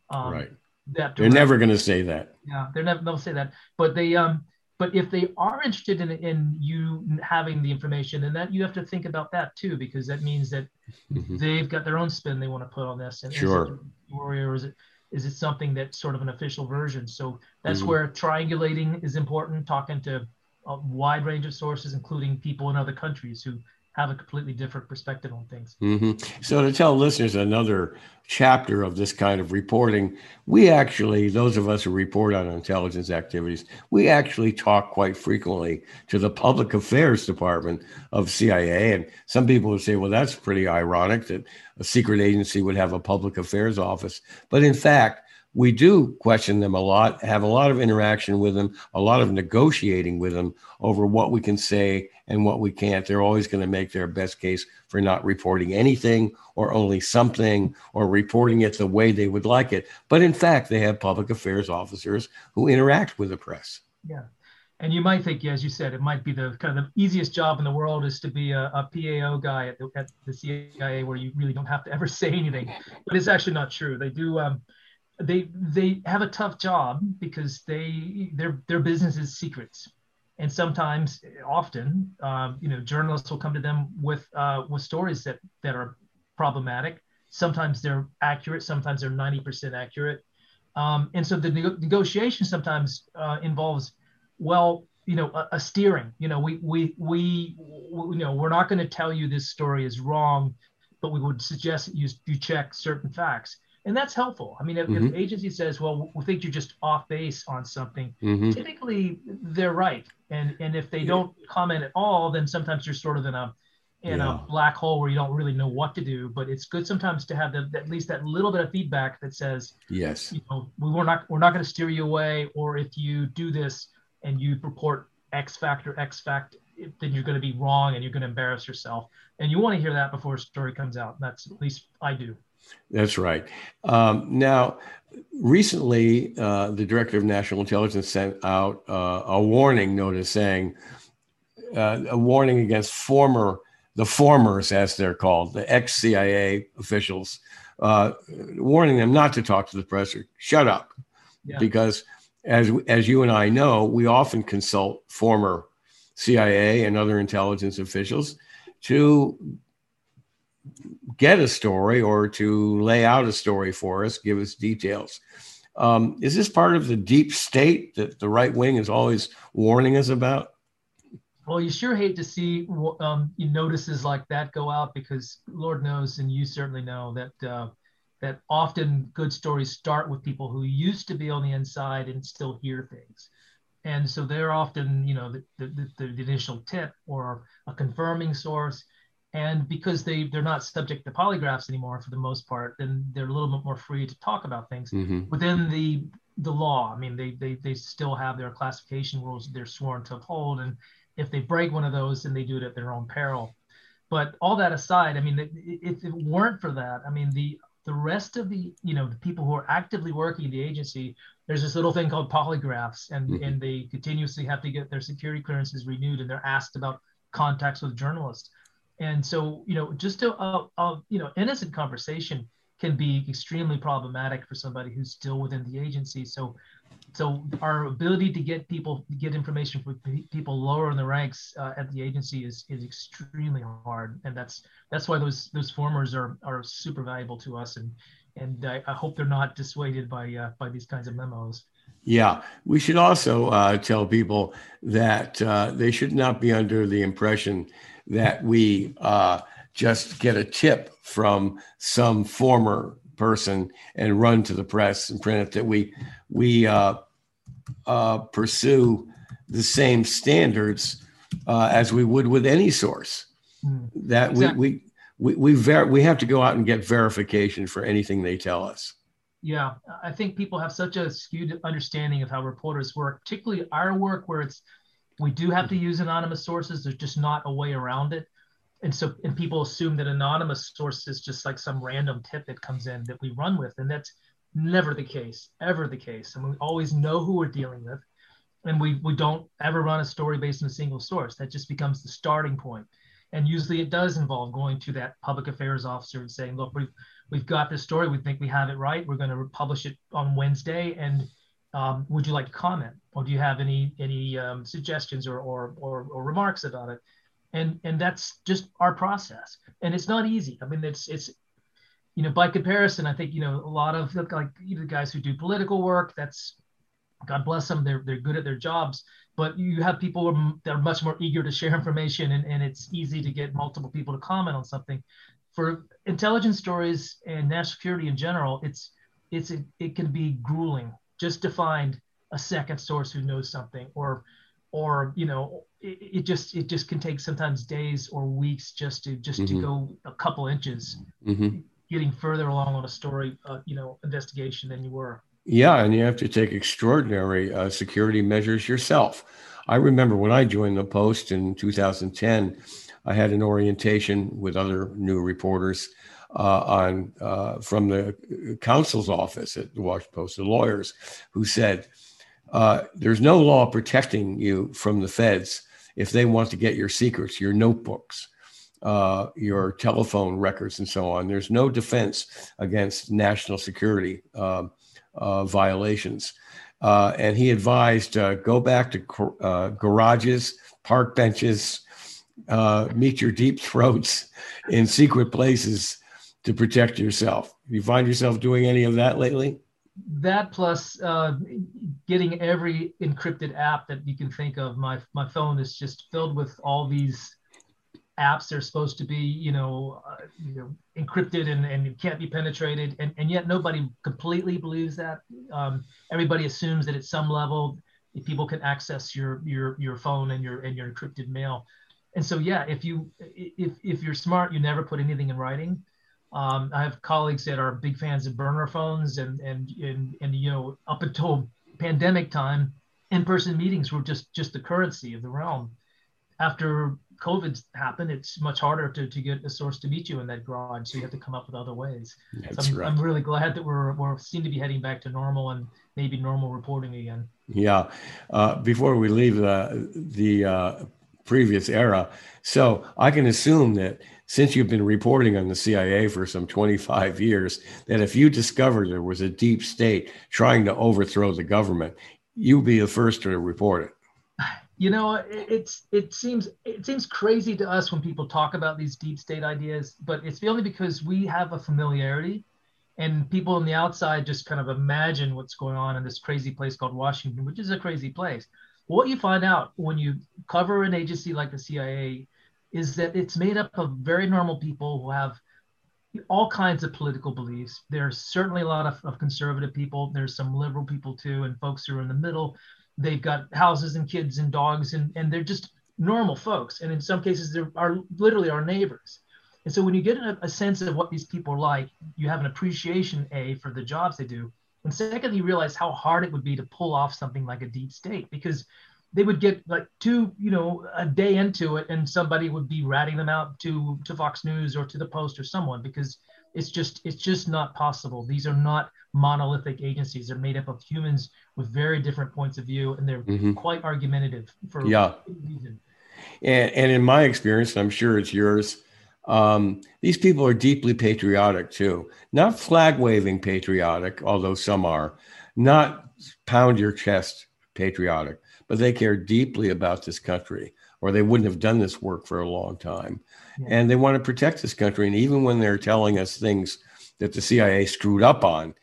Speaker 3: Um, right. That they're never going to say that.
Speaker 5: Yeah, they're never. They'll say that, but they um. But if they are interested in, in you having the information, and that you have to think about that too, because that means that mm-hmm. they've got their own spin they want to put on this. And
Speaker 3: sure.
Speaker 5: Is it or is it is it something that's sort of an official version? So that's mm-hmm. where triangulating is important, talking to a wide range of sources, including people in other countries who have a completely different perspective on things.
Speaker 3: Mm-hmm. So, to tell listeners another chapter of this kind of reporting, we actually, those of us who report on intelligence activities, we actually talk quite frequently to the public affairs department of CIA. And some people would say, well, that's pretty ironic that a secret agency would have a public affairs office. But in fact, we do question them a lot, have a lot of interaction with them, a lot of negotiating with them over what we can say and what we can't. They're always going to make their best case for not reporting anything or only something or reporting it the way they would like it. But in fact, they have public affairs officers who interact with the press.
Speaker 5: Yeah. And you might think, as you said, it might be the kind of the easiest job in the world is to be a, a PAO guy at the, at the CIA where you really don't have to ever say anything. But it's actually not true. They do. Um, they they have a tough job because they their their business is secrets and sometimes, often, um, you know, journalists will come to them with uh, with stories that that are problematic. Sometimes they're accurate. Sometimes they're ninety percent accurate. Um, and so the ne- negotiation sometimes uh, involves, well, you know, a, a, steering. You know, we we we, we you know we're not going to tell you this story is wrong, but we would suggest that you you check certain facts and that's helpful. I mean, if, mm-hmm. if agency says, "Well, we think you're just off base on something," mm-hmm. typically they're right. And and if they don't comment at all, then sometimes you're sort of in a in yeah. a black hole where you don't really know what to do. But it's good sometimes to have the, at least that little bit of feedback that says,
Speaker 3: "Yes,
Speaker 5: you know, we we're not we're not going to steer you away," or if you do this and you report X factor, X fact, then you're going to be wrong and you're going to embarrass yourself. And you want to hear that before a story comes out. That's at least I do.
Speaker 3: That's right. Um, now, recently, uh, the director of national intelligence sent out uh, a warning notice saying uh, a warning against former the formers, as they're called, the ex CIA officials, uh, warning them not to talk to the press or shut up, yeah. because as as you and I know, we often consult former CIA and other intelligence officials to get a story or to lay out a story for us, give us details. Um, is this part of the deep state that the right wing is always warning us about?
Speaker 5: Well, you sure hate to see um, notices like that go out because Lord knows, and you certainly know that uh, that often good stories start with people who used to be on the inside and still hear things, and so they're often, you know, the, the, the, the initial tip or a confirming source and because they they're not subject to polygraphs anymore for the most part then they're a little bit more free to talk about things mm-hmm. within the the law. I mean they, they they still have their classification rules they're sworn to uphold. And if they break one of those then they do it at their own peril. But all that aside i mean if it weren't for that i mean the the rest of the you know the people who are actively working in the agency there's this little thing called polygraphs. And mm-hmm. and they continuously have to get their security clearances renewed. And they're asked about contacts with journalists and so, you know, just a, a, a, you know innocent conversation can be extremely problematic for somebody who's still within the agency. So, so our ability to get people get information from people lower in the ranks uh, at the agency is is extremely hard, and that's that's why those those formers are are super valuable to us, and and I, I hope they're not dissuaded by uh, by these kinds of memos.
Speaker 3: Yeah, we should also uh, tell people that uh, they should not be under the impression that we uh, just get a tip from some former person and run to the press and print it. That we we uh, uh, pursue the same standards uh, as we would with any source. Mm, that exactly. we we we we, ver- we have to go out and get verification for anything they tell us.
Speaker 5: Yeah, I think people have such a skewed understanding of how reporters work, particularly our work, where it's we do have to hmm. use anonymous sources. There's just not a way around it. And so, and people assume that anonymous source is just like some random tip that comes in that we run with. And that's never the case, ever the case. And we always know who we're dealing with. And we, we don't ever run a story based on a single source. That just becomes the starting point. And usually it does involve going to that public affairs officer and saying, look, we've, we've got this story. We think we have it right. We're going to publish it on Wednesday. And um, would you like to comment? or do you have any any um, suggestions or, or, or or remarks about it? And and that's just our process. And it's not easy. I mean it's it's you know by comparison i think you know a lot of like you know, guys who do political work that's god bless them they're, they're good at their jobs. But you have people that are much more eager to share information and, and it's easy to get multiple people to comment on something. For intelligence stories and national security in general it's it's it, it can be grueling just to find a second source who knows something or or you know it, it just it just can take sometimes days or weeks just to just mm-hmm. to go a couple inches mm-hmm. getting further along on a story uh, you know investigation than you were
Speaker 3: yeah and you have to take extraordinary uh, security measures yourself i remember when i joined the post in 2010 i had an orientation with other new reporters on uh, from the counsel's office at the Washington Post, the lawyers, who said, uh, there's no law protecting you from the feds if they want to get your secrets, your notebooks, uh, your telephone records, and so on. There's no defense against national security uh, uh violations. uh, and he advised uh, go back to uh, garages, park benches, uh, meet your deep throats in secret places to protect yourself. You find yourself doing any of that lately?
Speaker 5: That plus uh, getting every encrypted app that you can think of. My my phone is just filled with all these apps that are supposed to be, you know, uh, you know, encrypted and, and can't be penetrated, and, and yet nobody completely believes that. Um, everybody assumes that at some level people can access your your your phone and your and your encrypted mail. And so yeah, if you if if you're smart, you never put anything in writing. Um, I have colleagues that are big fans of burner phones, and and and and you know, up until pandemic time, in-person meetings were just just the currency of the realm. After COVID happened, it's much harder to, to get a source to meet you in that garage. So you have to come up with other ways.
Speaker 3: That's
Speaker 5: so I'm,
Speaker 3: right.
Speaker 5: I'm really glad that we're, we're seem to be heading back to normal and maybe normal reporting again.
Speaker 3: Yeah. Uh, before we leave the, the uh, previous era, so I can assume that since you've been reporting on the CIA for some 25 years, that if you discovered there was a deep state trying to overthrow the government, you'd be the first to report it.
Speaker 5: You know it's it seems it seems crazy to us when people talk about these deep state ideas but it's only because we have a familiarity and people on the outside just kind of imagine what's going on in this crazy place called washington which is a crazy place what you find out when you cover an agency like the cia is that it's made up of very normal people who have all kinds of political beliefs. There's certainly a lot of, of conservative people. There's some liberal people too and folks who are in the middle. They've got houses and kids and dogs and, and they're just normal folks. And in some cases they are literally our neighbors. And so when you get a, a, sense of what these people are like you have an appreciation a for the jobs they do and secondly you realize how hard it would be to pull off something like a deep state because they would get like two you know a day into it and somebody would be ratting them out to to fox news or to the post or someone because it's just it's just not possible these are not monolithic agencies they're made up of humans with very different points of view and they're mm-hmm. quite argumentative for
Speaker 3: yeah reason. And, and in my experience i'm sure it's yours um, these people are deeply patriotic too not flag waving patriotic although some are not pound your chest patriotic but they care deeply about this country or they wouldn't have done this work for a long time yeah. and they want to protect this country and even when they're telling us things that the cia screwed up on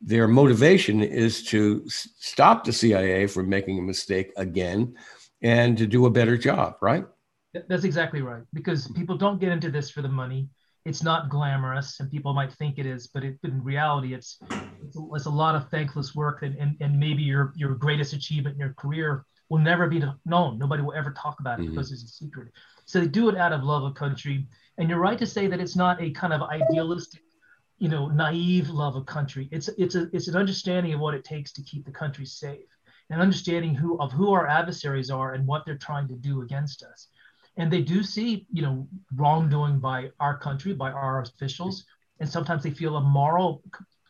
Speaker 3: their motivation is to stop the CIA from making a mistake again and to do a better job, right?
Speaker 5: That's exactly right. Because people don't get into this for the money. It's not glamorous, and people might think it is, but it, in reality, it's, it's, a, it's a lot of thankless work, and, and, and maybe your your greatest achievement in your career will never be known. Nobody will ever talk about it mm-hmm. because it's a secret. So they do it out of love of country. And you're right to say that it's not a kind of idealistic you know naive love of country it's it's a it's an understanding of what it takes to keep the country safe and understanding who of who our adversaries are and what they're trying to do against us and they do see you know wrongdoing by our country by our officials. And sometimes they feel a moral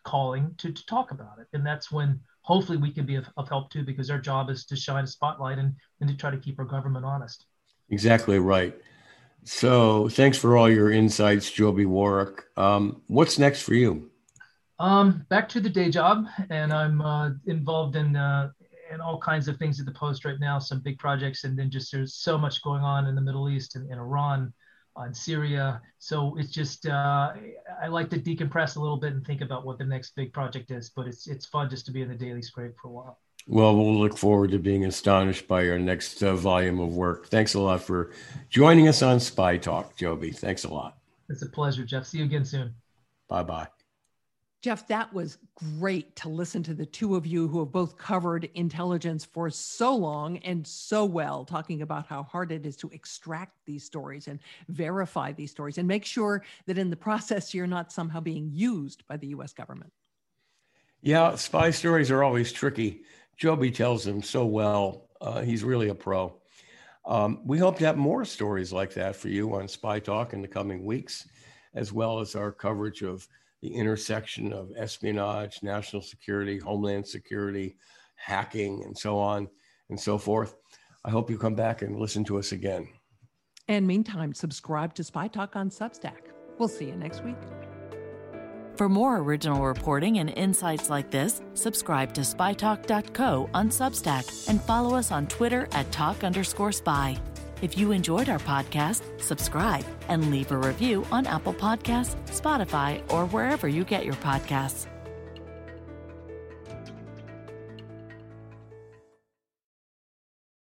Speaker 5: calling to, to talk about it. And that's when hopefully we can be of, of help too because our job is to shine a spotlight and, and to try to keep our government honest.
Speaker 3: Exactly right. So thanks for all your insights, Joby Warrick Um, what's next for you?
Speaker 5: Um, back to the day job, and I'm uh, involved in uh, in all kinds of things at the Post right now. Some big projects, and then just there's so much going on in the Middle East and in Iran, in Syria. So it's just uh, I like to decompress a little bit and think about what the next big project is. But it's it's fun just to be in the daily scrape for a while.
Speaker 3: Well, we'll look forward to being astonished by your next uh, volume of work. Thanks a lot for joining us on Spy Talk, Joby. Thanks a lot.
Speaker 5: It's a pleasure, Jeff. See you again soon.
Speaker 3: Bye bye.
Speaker 4: Jeff, that was great to listen to the two of you who have both covered intelligence for so long and so well, talking about how hard it is to extract these stories and verify these stories and make sure that in the process you're not somehow being used by the US government.
Speaker 3: Yeah, spy stories are always tricky. Joby tells them so well. Uh, he's really a pro. Um, we hope to have more stories like that for you on Spy Talk in the coming weeks, as well as our coverage of the intersection of espionage, national security, homeland security, hacking, and so on and so forth. I hope you come back and listen to us again.
Speaker 4: And meantime, subscribe to Spy Talk on Substack. We'll see you next week.
Speaker 2: For more original reporting and insights like this, subscribe to spytalk.co on Substack and follow us on Twitter at talk underscore spy. If you enjoyed our podcast, subscribe and leave a review on Apple Podcasts, Spotify, or wherever you get your podcasts.